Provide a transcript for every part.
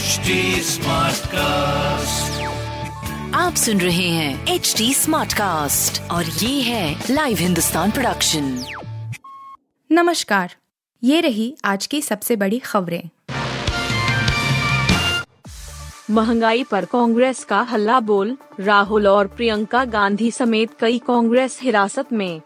HD cast आप सुन रहे हैं एच डी स्मार्ट कास्ट और ये है लाइव हिंदुस्तान प्रोडक्शन नमस्कार। ये रही आज की सबसे बड़ी खबरें। महँगाई पर कांग्रेस का हल्ला बोल राहुल और प्रियंका गांधी समेत कई कांग्रेस हिरासत में।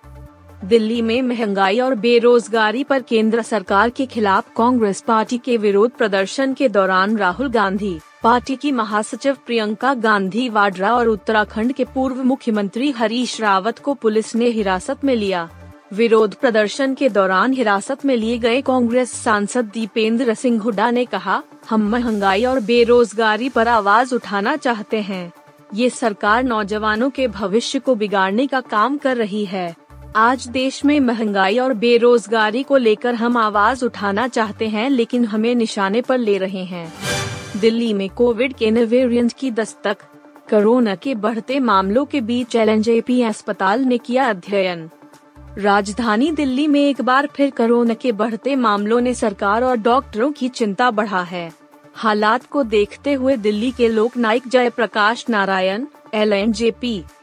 दिल्ली में महँगाई और बेरोजगारी पर केंद्र सरकार के खिलाफ कांग्रेस पार्टी के विरोध प्रदर्शन के दौरान राहुल गांधी, पार्टी की महासचिव प्रियंका गांधी वाड्रा और उत्तराखंड के पूर्व मुख्यमंत्री हरीश रावत को पुलिस ने हिरासत में लिया। विरोध प्रदर्शन के दौरान हिरासत में लिए गए कांग्रेस सांसद दीपेंद्र सिंह हुड्डा ने कहा, हम महँगाई और बेरोजगारी पर आवाज़ उठाना चाहते हैं। ये सरकार नौजवानों के भविष्य को बिगाड़ने का काम कर रही है। आज देश में महँगाई और बेरोजगारी को लेकर हम आवाज़ उठाना चाहते हैं, लेकिन हमें निशाने पर ले रहे हैं। दिल्ली में कोविड के नए की दस्तक। कोरोना के बढ़ते मामलों के बीच एल अस्पताल ने किया अध्ययन। राजधानी दिल्ली में एक बार फिर कोरोना के बढ़ते मामलों ने सरकार और डॉक्टरों की चिंता बढ़ा है। हालात को देखते हुए दिल्ली के लोक नायक जयप्रकाश नारायण एल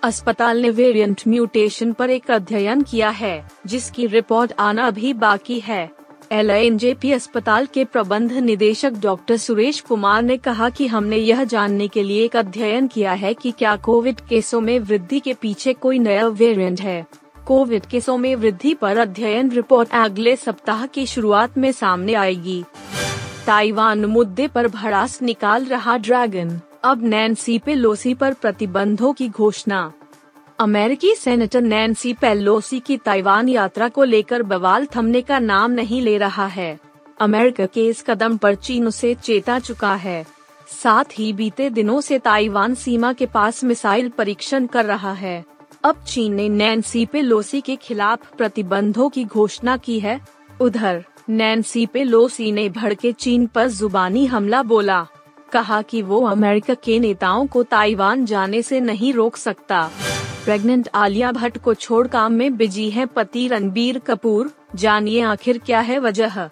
अस्पताल ने वेरिएंट म्यूटेशन पर एक अध्ययन किया है, जिसकी रिपोर्ट आना अभी बाकी है। एल अस्पताल के प्रबंध निदेशक डॉक्टर सुरेश कुमार ने कहा कि हमने यह जानने के लिए एक अध्ययन किया है कि क्या कोविड केसों में वृद्धि के पीछे कोई नया वेरिएंट है। कोविड केसों में वृद्धि पर अध्ययन रिपोर्ट अगले सप्ताह की शुरुआत में सामने आएगी। ताइवान मुद्दे पर भड़ास निकाल रहा ड्रैगन। अब नैन्सी पेलोसी पर प्रतिबंधों की घोषणा। अमेरिकी सेनेटर नैन्सी पेलोसी की ताइवान यात्रा को लेकर बवाल थमने का नाम नहीं ले रहा है। अमेरिका के इस कदम पर चीन उसे चेता चुका है। साथ ही बीते दिनों से ताइवान सीमा के पास मिसाइल परीक्षण कर रहा है। अब चीन ने नैन्सी पेलोसी के खिलाफ प्रतिबंधों की घोषणा की है। उधर, नैन्सी पेलोसी ने भड़के चीन पर जुबानी हमला बोला। कहा कि वो अमेरिका के नेताओं को ताइवान जाने से नहीं रोक सकता। प्रेग्नेंट आलिया भट्ट को छोड़ काम में बिज़ी है पति रणबीर कपूर। जानिए आखिर क्या है वजह?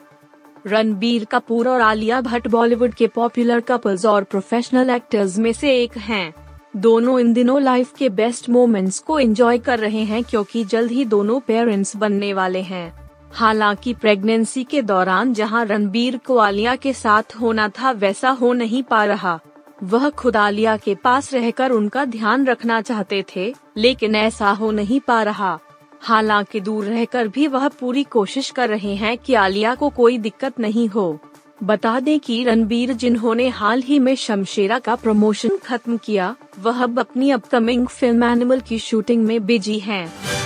रणबीर कपूर और आलिया भट्ट बॉलीवुड के पॉपुलर कपल्स और प्रोफेशनल एक्टर्स में से एक हैं। दोनों इन दिनों लाइफ के बेस्ट मोमेंट्स को एंजॉय कर रहे हैं क्योंकि जल्द ही दोनों पेरेंट्स बनने वाले हैं। हालाँकि प्रेगनेंसी के दौरान जहाँ रणबीर को आलिया के साथ होना था, वैसा हो नहीं पा रहा। वह खुद आलिया के पास रहकर उनका ध्यान रखना चाहते थे, लेकिन ऐसा हो नहीं पा रहा। हालाँकि दूर रहकर भी वह पूरी कोशिश कर रहे हैं कि आलिया को कोई दिक्कत नहीं हो। बता दें कि रणबीर जिन्होंने हाल ही में शमशेरा का प्रमोशन खत्म किया, वह अब अपनी अपकमिंग फ़िल्म एनिमल की शूटिंग में बिज़ी हैं।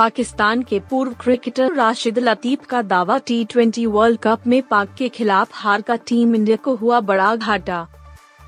पाकिस्तान के पूर्व क्रिकेटर राशिद लतीफ का दावा टी ट्वेंटी वर्ल्ड कप में पाक के खिलाफ हार का टीम इंडिया को हुआ बड़ा घाटा।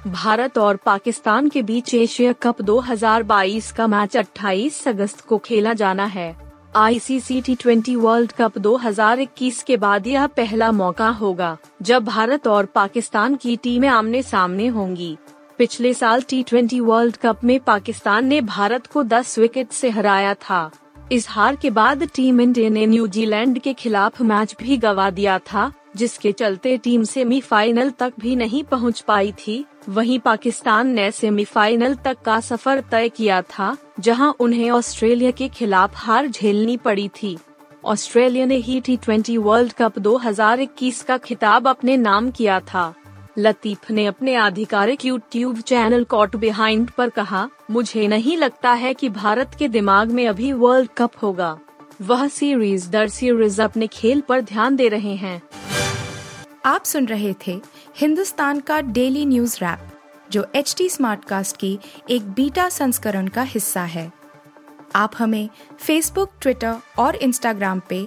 भारत और पाकिस्तान के बीच एशिया कप 2022 का मैच 28 अगस्त को खेला जाना है। ICC T twenty world cup 2021 के बाद यह पहला मौका होगा, जब भारत और पाकिस्तान की टीमें आमने सामने होंगी। पिछले साल टी ट्वेंटी वर्ल्ड कप में पाकिस्तान ने भारत को 10 विकेट से हराया था। इस हार के बाद टीम इंडिया ने न्यूजीलैंड के खिलाफ मैच भी गवा दिया था, जिसके चलते टीम सेमीफाइनल तक भी नहीं पहुँच पाई थी। वहीं पाकिस्तान ने सेमीफाइनल तक का सफ़र तय किया था, जहाँ उन्हें ऑस्ट्रेलिया के खिलाफ हार झेलनी पड़ी थी। ऑस्ट्रेलिया ने ही टी ट्वेंटी वर्ल्ड कप 2021 का खिताब अपने नाम किया था। लतीफ ने अपने आधिकारिक यूट्यूब चैनल कॉट बिहाइंड पर कहा, मुझे नहीं लगता है कि भारत के दिमाग में अभी वर्ल्ड कप होगा। वह सीरीज़ दर सीरीज़ अपने खेल पर ध्यान दे रहे हैं। आप सुन रहे थे हिंदुस्तान का डेली न्यूज़ रैप जो एच टी स्मार्ट कास्ट की एक बीटा संस्करण का हिस्सा है। आप हमें फेसबुक ट्विटर और इंस्टाग्राम पे